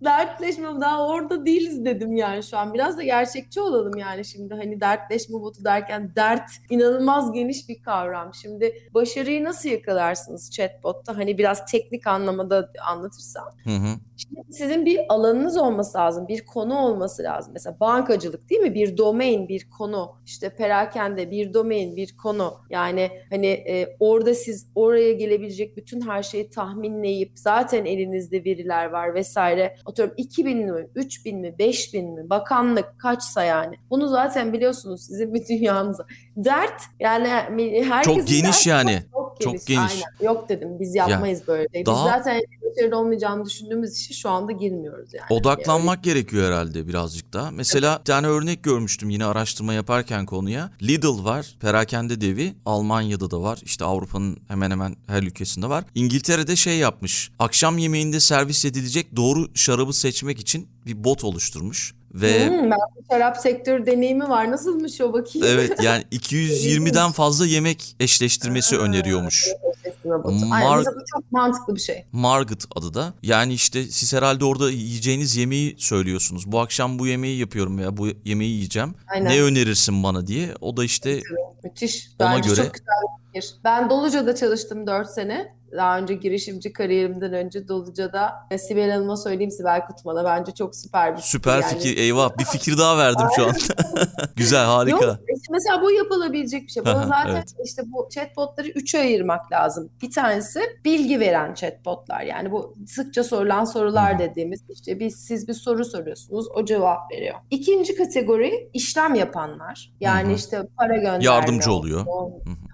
dertleşme daha orada değiliz dedim yani şu an. Biraz da gerçekçi olalım yani şimdi hani dertleşme botu derken dert inanılmaz geniş bir kavram. Şimdi başarıyı nasıl yakalarsınız chatbotta? Hani biraz teknik anlamada anlatırsam. Hı hı. Şimdi sizin bir alanınız olması lazım, bir konu olması lazım. Mesela bankacılık değil mi? Bir domain, bir konu. İşte perakende bir domain, bir konu. Yani hani e, orada siz oraya gelebilecek bütün her şeyi tahminleyip zaten elinizde veriler var vesaire. Atıyorum 2000 mi, 3000 mi, 5000 mi, bakanlık kaçsa yani. Bunu zaten biliyorsunuz sizin bir dünyanıza. Dert yani herkesin Çok geniş yani. Çok Çok geniş. geniş. Aynen. Yok dedim biz yapmayız böyle. Biz daha- zaten başarılı olmayacağını düşündüğümüz işe şu anda girmiyoruz yani. Odaklanmak gerekiyor herhalde birazcık daha. Mesela bir tane örnek görmüştüm yine araştırma yaparken konuya. Lidl var, perakende devi. Almanya'da da var. İşte Avrupa'nın hemen hemen her ülkesinde var. İngiltere'de şey yapmış. Akşam yemeğinde servis edilecek doğru şarabı seçmek için bir bot oluşturmuş. Ve Hmm, ben de şarap sektörü deneyimi var. Nasılmış o bakayım? evet yani 220'den fazla yemek eşleştirmesi öneriyormuş. Festival botu. Aynen, Mar- mesela bu çok mantıklı bir şey. Margaret adı da. Yani işte siz herhalde orada yiyeceğiniz yemeği söylüyorsunuz. Bu akşam bu yemeği yapıyorum veya bu yemeği yiyeceğim. Aynen. Ne önerirsin bana diye. O da işte Müthiş. Ona Bence göre- çok güzel bir fikir. Ben Doluca'da çalıştım 4 sene. Daha önce girişimci kariyerimden önce Doluca'da e, Sibel Hanım'a söyleyeyim Sibel Kutman'a bence çok süper bir süper yani. fikir. Eyvah bir fikir daha verdim şu an. Güzel harika. Yok, işte mesela bu yapılabilecek bir şey. Bana zaten evet. işte bu chatbotları üçe ayırmak lazım. Bir tanesi bilgi veren chatbotlar. Yani bu sıkça sorulan sorular dediğimiz işte biz siz bir soru soruyorsunuz, o cevap veriyor. İkinci kategori işlem yapanlar. Yani işte para gönderme. Yardımcı oluyor.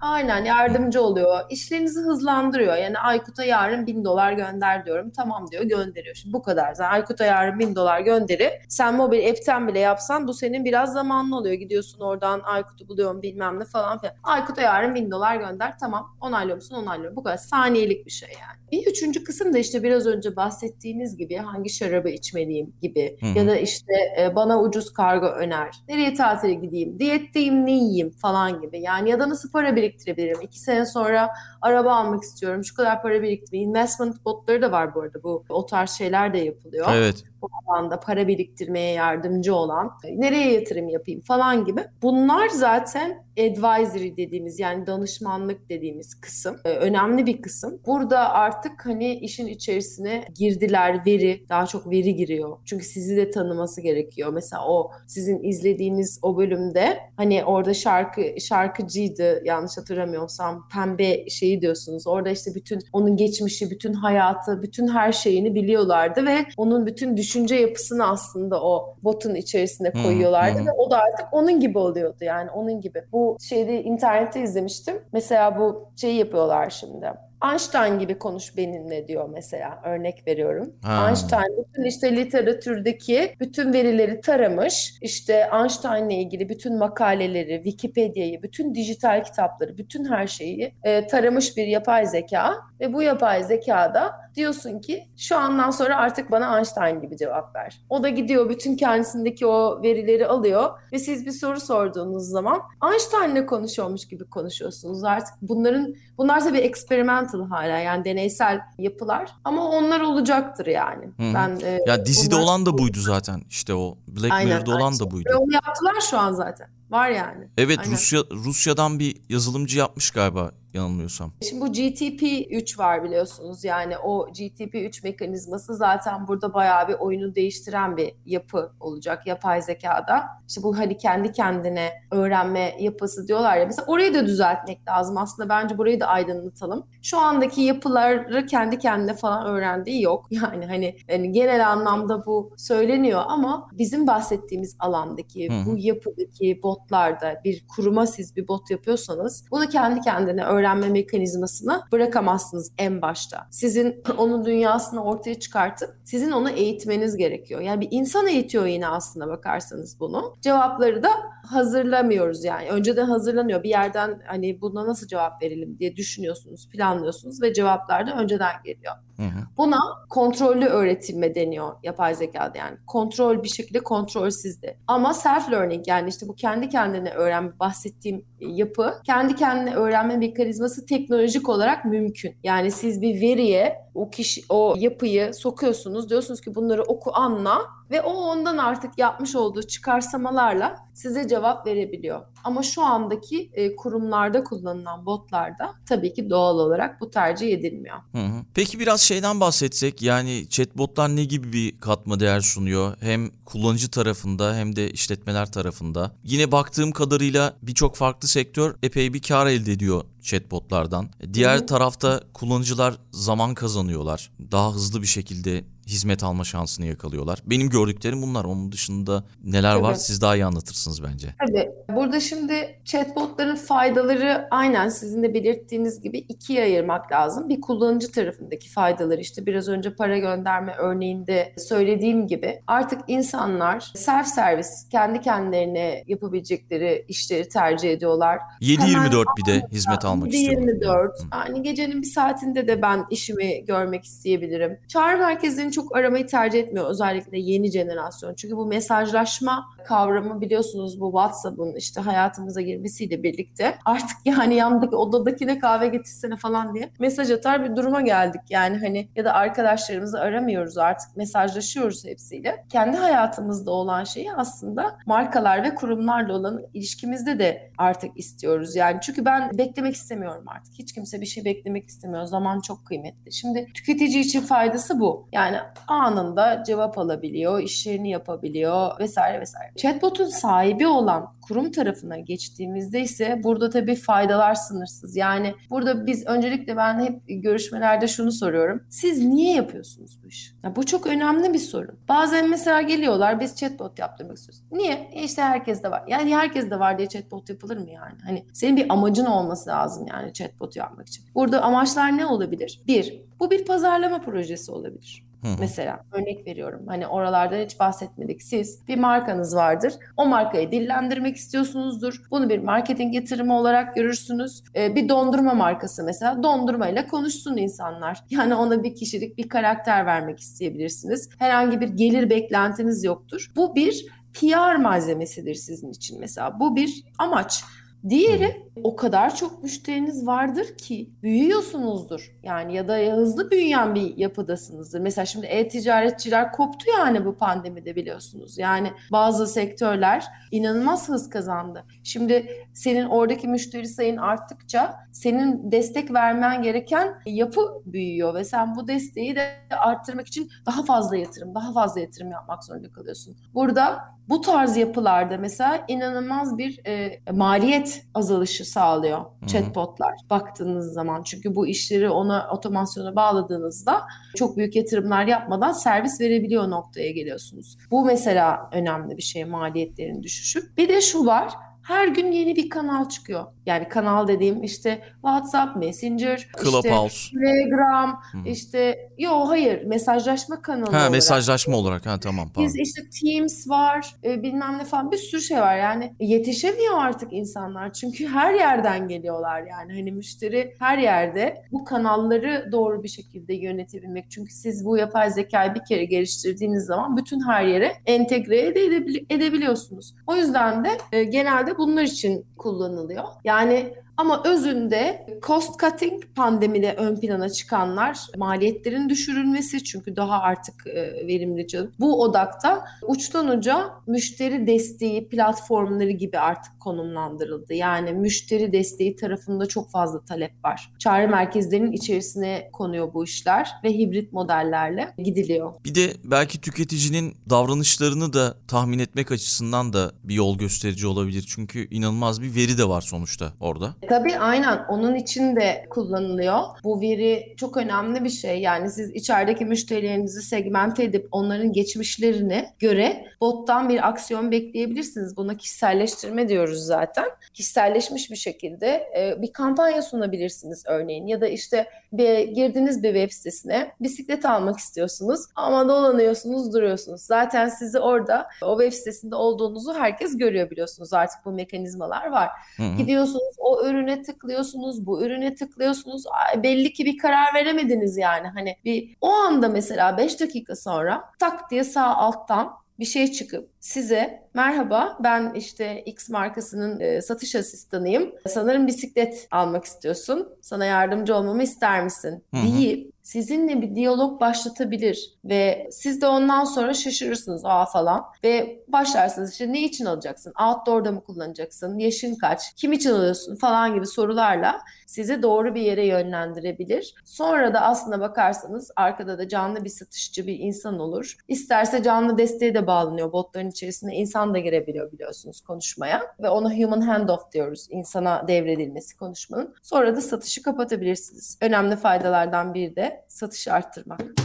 Aynen yardımcı oluyor. İşlerinizi hızlandırıyor. Yani Aykut'a yarın bin dolar gönder diyorum. Tamam diyor gönderiyor. Şimdi bu kadar. Sen Aykut'a yarın bin dolar gönderi. Sen mobil app'ten bile yapsan bu senin biraz zamanlı oluyor. Gidiyorsun oradan Aykut'u buluyorsun bilmem ne falan filan. Aykut'a yarın bin dolar gönder. Tamam onaylıyor musun? Onaylıyorum. Bu kadar saniyelik bir şey yani. Bir üçüncü kısım da işte biraz önce bahsettiğiniz gibi hangi şarabı içmeliyim gibi. Hı hı. Ya da işte e, bana ucuz kargo öner. Nereye tatile gideyim? Diyetteyim ne yiyeyim falan gibi. Yani ya da nasıl para biriktirebilirim? İki sene sonra araba almak istiyorum. Şu şu kadar para biriktirme. Investment botları da var bu arada. Bu o tarz şeyler de yapılıyor. Evet. Bu alanda para biriktirmeye yardımcı olan, nereye yatırım yapayım falan gibi. Bunlar zaten advisory dediğimiz yani danışmanlık dediğimiz kısım. Ee, önemli bir kısım. Burada artık hani işin içerisine girdiler veri, daha çok veri giriyor. Çünkü sizi de tanıması gerekiyor. Mesela o sizin izlediğiniz o bölümde hani orada şarkı şarkıcıydı yanlış hatırlamıyorsam pembe şeyi diyorsunuz. Orada işte bütün onun geçmişi, bütün hayatı, bütün her şeyini biliyorlardı ve onun bütün düşünce yapısını aslında o botun içerisine koyuyorlardı hı. ve o da artık onun gibi oluyordu yani onun gibi. Bu şeyde internette izlemiştim. Mesela bu şeyi yapıyorlar şimdi. Einstein gibi konuş benimle diyor mesela örnek veriyorum. Ha. Einstein bütün işte literatürdeki bütün verileri taramış. İşte Einstein'la ilgili bütün makaleleri, Wikipedia'yı, bütün dijital kitapları, bütün her şeyi e, taramış bir yapay zeka ve bu yapay zekada diyorsun ki şu andan sonra artık bana Einstein gibi cevap ver. O da gidiyor bütün kendisindeki o verileri alıyor ve siz bir soru sorduğunuz zaman Einstein'le konuşuyormuş gibi konuşuyorsunuz. Artık bunların bunlar tabii experimental hala yani deneysel yapılar ama onlar olacaktır yani. Hı. Ben e, Ya dizide bunlar- olan da buydu zaten. İşte o Black Mirror'da olan da buydu. Ve onu yaptılar şu an zaten. Var yani. Evet Aynen. Rusya Rusya'dan bir yazılımcı yapmış galiba yanılmıyorsam. Şimdi bu GTP3 var biliyorsunuz. Yani o GTP3 mekanizması zaten burada bayağı bir oyunu değiştiren bir yapı olacak yapay zekada. İşte bu hani kendi kendine öğrenme yapısı diyorlar ya. Mesela orayı da düzeltmek lazım. Aslında bence burayı da aydınlatalım. Şu andaki yapıları kendi kendine falan öğrendiği yok. Yani hani, hani genel anlamda bu söyleniyor ama bizim bahsettiğimiz alandaki Hı hı. bu yapıdaki botlarda bir kuruma siz bir bot yapıyorsanız bunu kendi kendine öğrenme mekanizmasını bırakamazsınız en başta. Sizin onun dünyasını ortaya çıkartıp sizin onu eğitmeniz gerekiyor. Yani bir insan eğitiyor yine aslında bakarsanız bunu. Cevapları da hazırlamıyoruz yani. Önceden hazırlanıyor. Bir yerden hani buna nasıl cevap verelim diye düşünüyorsunuz, planlıyorsunuz ve cevaplar da önceden geliyor. Hı hı. Buna kontrollü öğretilme deniyor yapay zekada yani. Kontrol bir şekilde kontrol sizde. Ama self learning yani işte bu kendi kendine öğrenme bahsettiğim yapı kendi kendine öğrenme mekanizması teknolojik olarak mümkün. Yani siz bir veriye o kişi o yapıyı sokuyorsunuz diyorsunuz ki bunları oku anla ve o ondan artık yapmış olduğu çıkarsamalarla size cevap verebiliyor. Ama şu andaki e, kurumlarda kullanılan botlarda tabii ki doğal olarak bu tercih edilmiyor. Hı hı. Peki biraz şeyden bahsetsek yani chatbotlar ne gibi bir katma değer sunuyor hem kullanıcı tarafında hem de işletmeler tarafında. Yine baktığım kadarıyla birçok farklı sektör epey bir kar elde ediyor chatbotlardan. Diğer Hı hı. tarafta kullanıcılar zaman kazanıyorlar. Daha hızlı bir şekilde hizmet alma şansını yakalıyorlar. Benim gördüklerim bunlar. Onun dışında neler var Evet. siz daha iyi anlatırsınız bence. Tabii. Burada şimdi chatbotların faydaları aynen sizin de belirttiğiniz gibi ikiye ayırmak lazım. Bir kullanıcı tarafındaki faydaları işte biraz önce para gönderme örneğinde söylediğim gibi artık insanlar self servis kendi kendilerine yapabilecekleri işleri tercih ediyorlar. 7-24 bir de hizmet almak istiyorum. 24. Hı. Yani gecenin bir saatinde de ben işimi görmek isteyebilirim. Çağrı merkezlerini çok aramayı tercih etmiyor özellikle yeni jenerasyon. Çünkü bu mesajlaşma kavramı biliyorsunuz bu WhatsApp'ın işte hayatımıza girmesiyle birlikte artık yani yandaki odadakine kahve getirsene falan diye mesaj atar bir duruma geldik. Yani hani ya da arkadaşlarımızı aramıyoruz artık mesajlaşıyoruz hepsiyle. Kendi hayatımızda olan şeyi aslında markalar ve kurumlarla olan ilişkimizde de artık istiyoruz. Yani çünkü ben beklemek istemiyorum artık. Hiç kimse bir şey beklemek istemiyor. Zaman çok kıymetli. Şimdi tüketici için faydası bu. Yani anında cevap alabiliyor, işlerini yapabiliyor vesaire vesaire. Chatbot'un sahibi olan kurum tarafına geçtiğimizde ise burada tabii faydalar sınırsız. Yani burada biz öncelikle ben hep görüşmelerde şunu soruyorum. Siz niye yapıyorsunuz bu işi? Ya bu çok önemli bir sorun. Bazen mesela geliyorlar biz chatbot yaptırmak istiyoruz. Niye? E işte herkes de var. Yani herkes de var diye chatbot yapılır mı yani? Hani senin bir amacın olması lazım yani chatbot yapmak için. Burada amaçlar ne olabilir? Bir, bu bir pazarlama projesi olabilir. Hı hı. Mesela örnek veriyorum. Hani oralardan hiç bahsetmedik. Siz bir markanız vardır. O markayı dillendirmek istiyorsunuzdur. Bunu bir marketing yatırımı olarak görürsünüz. Ee, bir dondurma markası mesela. Dondurmayla konuşsun insanlar. Yani ona bir kişilik, bir karakter vermek isteyebilirsiniz. Herhangi bir gelir beklentiniz yoktur. Bu bir PR malzemesidir sizin için mesela. Bu bir amaç. Diğeri o kadar çok müşteriniz vardır ki büyüyorsunuzdur. Yani ya da hızlı büyüyen bir yapıdasınızdır. Mesela şimdi e-ticaretçiler koptu yani bu pandemide biliyorsunuz. Yani bazı sektörler inanılmaz hız kazandı. Şimdi senin oradaki müşteri sayın arttıkça senin destek vermen gereken yapı büyüyor ve sen bu desteği de arttırmak için daha fazla yatırım, daha fazla yatırım yapmak zorunda kalıyorsun. Burada bu tarz yapılarda mesela inanılmaz bir e, maliyet azalışı sağlıyor Hı-hı. chatbotlar baktığınız zaman. Çünkü bu işleri ona otomasyona bağladığınızda çok büyük yatırımlar yapmadan servis verebiliyor noktaya geliyorsunuz. Bu mesela önemli bir şey maliyetlerin düşüşü. Bir de şu var her gün yeni bir kanal çıkıyor. Yani kanal dediğim işte WhatsApp, Messenger, Clubhouse. işte Telegram, işte yo hayır mesajlaşma kanalı ha, olarak. mesajlaşma olarak ha tamam pardon. Biz işte Teams var, e, bilmem ne falan bir sürü şey var. Yani yetişemiyor artık insanlar. Çünkü her yerden geliyorlar yani. Hani müşteri her yerde bu kanalları doğru bir şekilde yönetebilmek. Çünkü siz bu yapay zekayı bir kere geliştirdiğiniz zaman bütün her yere entegre edebili- edebiliyorsunuz. O yüzden de e, genelde bunlar için kullanılıyor. Yani ama özünde cost cutting pandemide ön plana çıkanlar maliyetlerin düşürülmesi çünkü daha artık e, verimli bu odakta uçtan uca müşteri desteği platformları gibi artık konumlandırıldı. Yani müşteri desteği tarafında çok fazla talep var. Çağrı merkezlerinin içerisine konuyor bu işler ve hibrit modellerle gidiliyor. Bir de belki tüketicinin davranışlarını da tahmin etmek açısından da bir yol gösterici olabilir. Çünkü inanılmaz bir veri de var sonuçta orada. Tabii aynen onun için de kullanılıyor. Bu veri çok önemli bir şey. Yani siz içerideki müşterilerinizi segmente edip onların geçmişlerine göre bottan bir aksiyon bekleyebilirsiniz. Buna kişiselleştirme diyoruz zaten. Kişiselleşmiş bir şekilde e, bir kampanya sunabilirsiniz örneğin. Ya da işte bir, girdiniz bir web sitesine bisiklet almak istiyorsunuz ama dolanıyorsunuz duruyorsunuz. Zaten sizi orada o web sitesinde olduğunuzu herkes görüyor biliyorsunuz. Artık bu mekanizmalar var. Hı hı. Gidiyorsunuz o ürüne tıklıyorsunuz, bu ürüne tıklıyorsunuz. Ay, belli ki bir karar veremediniz yani. Hani bir o anda mesela 5 dakika sonra tak diye sağ alttan bir şey çıkıp size merhaba ben işte X markasının e, satış asistanıyım. Sanırım bisiklet almak istiyorsun. Sana yardımcı olmamı ister misin? Hı hı. deyip sizinle bir diyalog başlatabilir ve siz de ondan sonra şaşırırsınız aa falan ve başlarsınız işte ne için alacaksın? Outdoor'da mı kullanacaksın? Yaşın kaç? Kim için alıyorsun? falan gibi sorularla sizi doğru bir yere yönlendirebilir. Sonra da aslında bakarsanız arkada da canlı bir satışçı bir insan olur. İsterse canlı desteğe de bağlanıyor. Botların içerisinde insan da girebiliyor biliyorsunuz konuşmaya ve ona human handoff diyoruz. insana devredilmesi konuşmanın. Sonra da satışı kapatabilirsiniz. Önemli faydalardan biri de satışı arttırmak.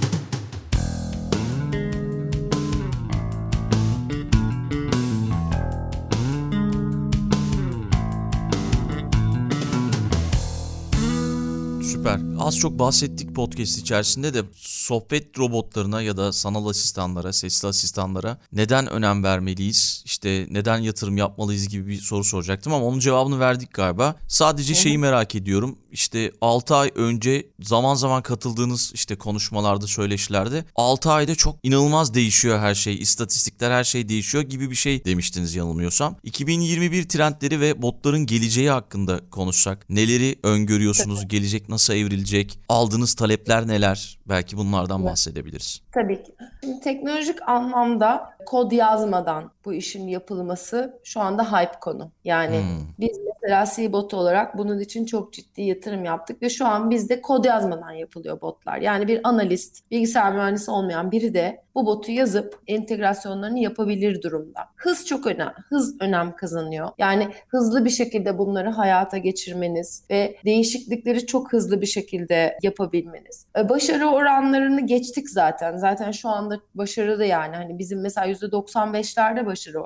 Süper. Az çok bahsettik podcast içerisinde de sohbet robotlarına ya da sanal asistanlara, sesli asistanlara neden önem vermeliyiz? İşte neden yatırım yapmalıyız gibi bir soru soracaktım ama onun cevabını verdik galiba. Sadece şeyi merak ediyorum. İşte 6 ay önce zaman zaman katıldığınız işte konuşmalarda, söyleşilerde 6 ayda çok inanılmaz değişiyor her şey. İstatistikler her şey değişiyor gibi bir şey demiştiniz yanılmıyorsam. 2021 trendleri ve botların geleceği hakkında konuşsak. Neleri öngörüyorsunuz? Gelecek nasıl evrilecek? Aldığınız talepler neler? Belki bunlardan evet. bahsedebiliriz. Tabii ki. Şimdi teknolojik anlamda kod yazmadan bu işin yapılması şu anda hype konu. Yani hmm. biz mesela C-Bot olarak bunun için çok ciddi yatırım yaptık ve şu an bizde kod yazmadan yapılıyor botlar. Yani bir analist, bilgisayar mühendisi olmayan biri de bu botu yazıp entegrasyonlarını yapabilir durumda. Hız çok önemli. Hız önem kazanıyor. Yani hızlı bir şekilde bunları hayata geçirmeniz ve değişiklikleri çok hızlı bir şekilde yapabilmeniz. E, başarı oranlarını geçtik zaten. Zaten şu anda başarılı yani. Hani bizim mesela %95'lerde başarı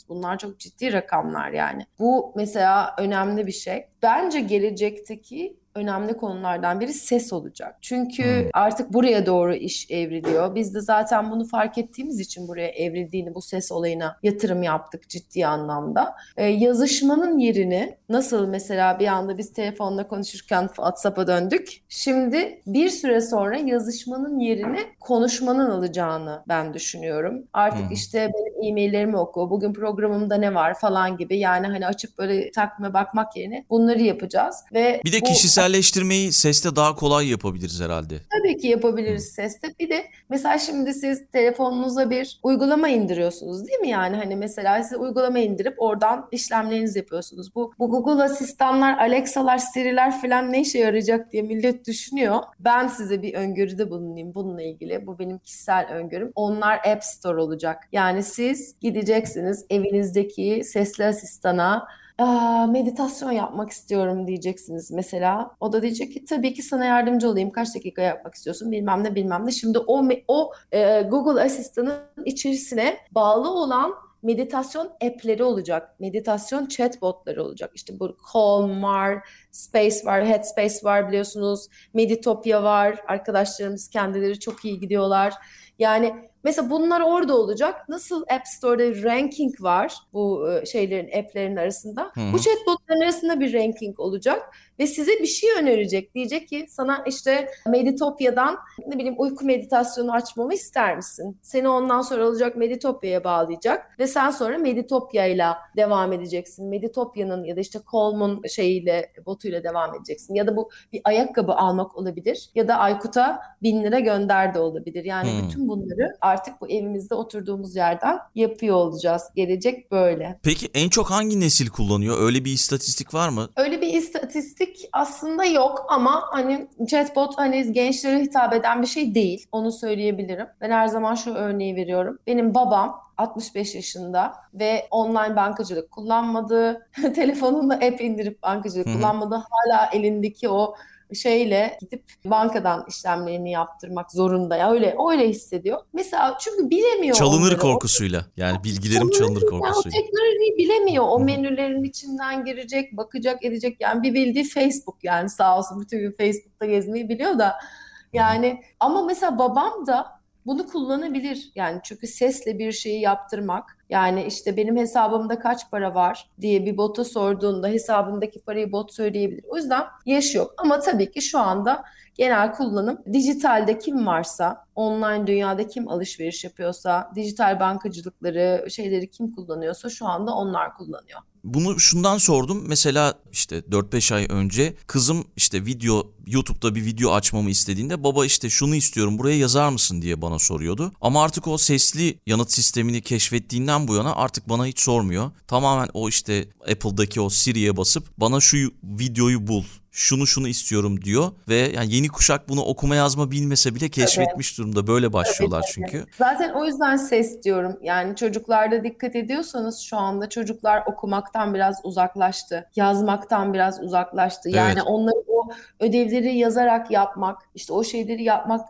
oranlarımız. Bunlar çok ciddi rakamlar yani. Bu mesela önemli bir şey. Bence gelecekteki önemli konulardan biri ses olacak. Çünkü hmm. artık buraya doğru iş evriliyor. Biz de zaten bunu fark ettiğimiz için buraya evrildiğini, bu ses olayına yatırım yaptık ciddi anlamda. Ee, yazışmanın yerini nasıl mesela bir anda biz telefonla konuşurken WhatsApp'a döndük. Şimdi bir süre sonra yazışmanın yerini konuşmanın alacağını ben düşünüyorum. Artık hmm. işte benim e-maillerimi oku, bugün programımda ne var falan gibi yani hani açıp böyle takvime bakmak yerine bunları yapacağız. Ve bir de bu, kişiselleştirmeyi seste daha kolay yapabiliriz herhalde. Tabii ki yapabiliriz Hı. seste. Bir de mesela şimdi siz telefonunuza bir uygulama indiriyorsunuz değil mi? Yani hani mesela siz uygulama indirip oradan işlemlerinizi yapıyorsunuz. Bu, bu Google asistanlar, Alexa'lar, Siri'ler falan ne işe yarayacak diye millet düşünüyor. Ben size bir öngörüde bulunayım bununla ilgili. Bu benim kişisel öngörüm. Onlar App Store olacak. Yani siz gideceksiniz evinizdeki sesli asistana meditasyon yapmak istiyorum diyeceksiniz mesela. O da diyecek ki tabii ki sana yardımcı olayım. Kaç dakika yapmak istiyorsun bilmem ne bilmem ne. Şimdi o o e, Google Asistan'ın içerisine bağlı olan meditasyon app'leri olacak. Meditasyon chatbotları olacak. İşte bu Calm var, Space var, Headspace var biliyorsunuz. Meditopia var. Arkadaşlarımız kendileri çok iyi gidiyorlar. Yani mesela bunlar orada olacak. Nasıl App Store'da ranking var bu e, şeylerin, app'lerin arasında. Hı-hı. Bu chatbotların arasında bir ranking olacak ve size bir şey önerecek. Diyecek ki sana işte Meditopya'dan ne bileyim uyku meditasyonu açmamı ister misin? Seni ondan sonra alacak Meditopya'ya bağlayacak ve sen sonra Meditopya ile devam edeceksin. Meditopya'nın ya da işte Calm'un şeyiyle, botuyla devam edeceksin. Ya da bu bir ayakkabı almak olabilir ya da Aykut'a bin lira gönder de olabilir. Yani hmm. bütün bunları artık bu evimizde oturduğumuz yerden yapıyor olacağız. Gelecek böyle. Peki en çok hangi nesil kullanıyor? Öyle bir istatistik var mı? Öyle bir istatistik aslında yok ama hani chatbot hani gençlere hitap eden bir şey değil. Onu söyleyebilirim. Ben her zaman şu örneği veriyorum. Benim babam 65 yaşında ve online bankacılık kullanmadı, telefonunda app indirip bankacılık Hı-hı. kullanmadı. Hala elindeki o şeyle gidip bankadan işlemlerini yaptırmak zorunda ya öyle öyle hissediyor. Mesela çünkü bilemiyor. Çalınır onları. korkusuyla. Yani bilgilerim çalınır, çalınır korkusuyla. Yani o teknolojiyi bilemiyor. O menülerin içinden girecek, bakacak, edecek. Yani bir bildiği Facebook yani sağ olsun bütün gün Facebook'ta gezmeyi biliyor da yani ama mesela babam da bunu kullanabilir. Yani çünkü sesle bir şeyi yaptırmak yani işte benim hesabımda kaç para var diye bir bota sorduğunda hesabındaki parayı bot söyleyebilir. O yüzden yaş yok. Ama tabii ki şu anda genel kullanım dijitalde kim varsa, online dünyada kim alışveriş yapıyorsa, dijital bankacılıkları, şeyleri kim kullanıyorsa şu anda onlar kullanıyor. Bunu şundan sordum. Mesela işte 4-5 ay önce kızım işte video YouTube'da bir video açmamı istediğinde baba işte şunu istiyorum buraya yazar mısın diye bana soruyordu. Ama artık o sesli yanıt sistemini keşfettiğinden bu yana artık bana hiç sormuyor. Tamamen o işte Apple'daki o Siri'ye basıp bana şu videoyu bul şunu şunu istiyorum diyor ve yani yeni kuşak bunu okuma yazma bilmese bile keşfetmiş evet. durumda. Böyle başlıyorlar evet, çünkü. Zaten o yüzden ses diyorum. Yani çocuklarda dikkat ediyorsanız şu anda çocuklar okumaktan biraz uzaklaştı. Yazmaktan biraz uzaklaştı. Yani evet. onları o ödevleri yazarak yapmak, işte o şeyleri yapmak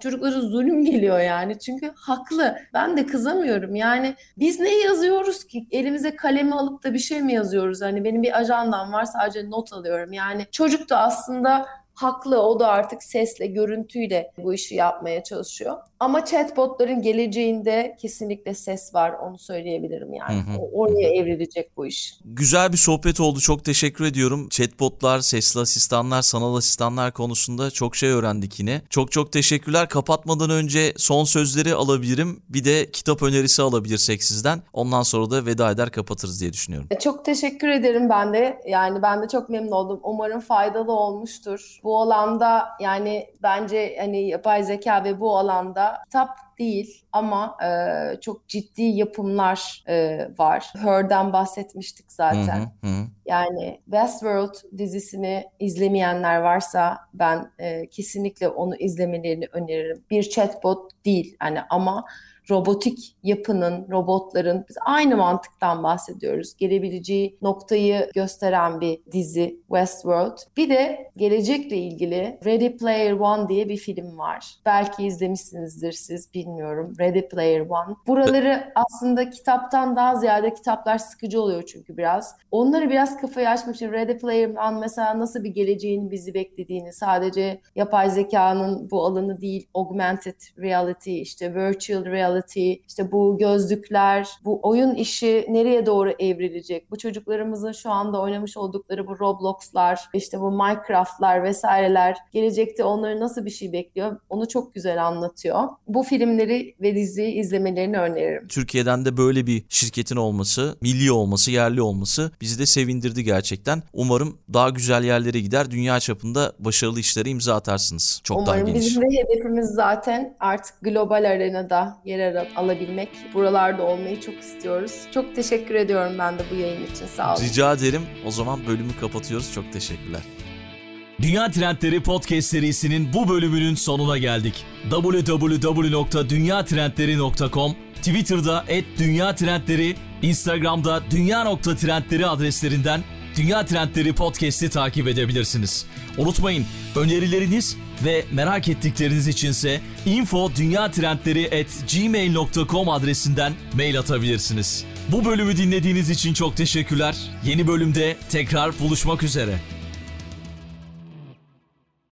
çocuklara zulüm geliyor yani. Çünkü haklı. Ben de kızamıyorum. Yani biz ne yazıyoruz ki? Elimize kalemi alıp da bir şey mi yazıyoruz? Hani benim bir ajandam var sadece not alıyorum. Yani çocuk da aslında haklı. O da artık sesle, görüntüyle bu işi yapmaya çalışıyor. Ama chatbotların geleceğinde kesinlikle ses var. Onu söyleyebilirim yani. Hı hı. Oraya evrilecek bu iş. Güzel bir sohbet oldu. Çok teşekkür ediyorum. Chatbotlar, sesli asistanlar, sanal asistanlar konusunda çok şey öğrendik yine. Çok çok teşekkürler. Kapatmadan önce son sözleri alabilirim. Bir de kitap önerisi alabilirsek sizden. Ondan sonra da veda eder kapatırız diye düşünüyorum. E, çok teşekkür ederim ben de. Yani ben de çok memnun oldum. Umarım faydalı olmuştur. Bu alanda yani bence hani yapay zeka ve bu alanda kitap değil ama e, çok ciddi yapımlar e, var. Her'den bahsetmiştik zaten. Hı hı hı. Yani Westworld dizisini izlemeyenler varsa ben e, kesinlikle onu izlemelerini öneririm. Bir chatbot değil yani ama robotik yapının, robotların biz aynı mantıktan bahsediyoruz. Gelebileceği noktayı gösteren bir dizi Westworld. Bir de gelecekle ilgili Ready Player One diye bir film var. Belki izlemişsinizdir siz bilmiyorum. Ready Player One. Buraları aslında kitaptan daha ziyade kitaplar sıkıcı oluyor çünkü biraz. Onları biraz kafayı için Ready Player One mesela nasıl bir geleceğin bizi beklediğini sadece yapay zekanın bu alanı değil augmented reality işte virtual reality işte bu gözlükler bu oyun işi nereye doğru evrilecek bu çocuklarımızın şu anda oynamış oldukları bu Roblox'lar işte bu Minecraft'lar vesaireler gelecekte onları nasıl bir şey bekliyor onu çok güzel anlatıyor. Bu filmleri ve diziyi izlemelerini öneririm. Türkiye'den de böyle bir şirketin olması, milli olması, yerli olması bizi de sevindirdi gerçekten. Umarım daha güzel yerlere gider, dünya çapında başarılı işlere imza atarsınız. Çok daha Umarım geniş. bizim de hedefimiz zaten artık global arenada yer al- alabilmek. Buralarda olmayı çok istiyoruz. Çok teşekkür ediyorum ben de bu yayın için. Sağ olun. Rica ederim. O zaman bölümü kapatıyoruz. Çok teşekkürler. Dünya Trendleri Podcast serisinin bu bölümünün sonuna geldik. www.dünyatrendleri.com Twitter'da @dünyatrendleri, Instagram'da dünya.trendleri adreslerinden Dünya Trendleri Podcast'i takip edebilirsiniz. Unutmayın önerileriniz ve merak ettikleriniz içinse info gmail.com adresinden mail atabilirsiniz. Bu bölümü dinlediğiniz için çok teşekkürler. Yeni bölümde tekrar buluşmak üzere.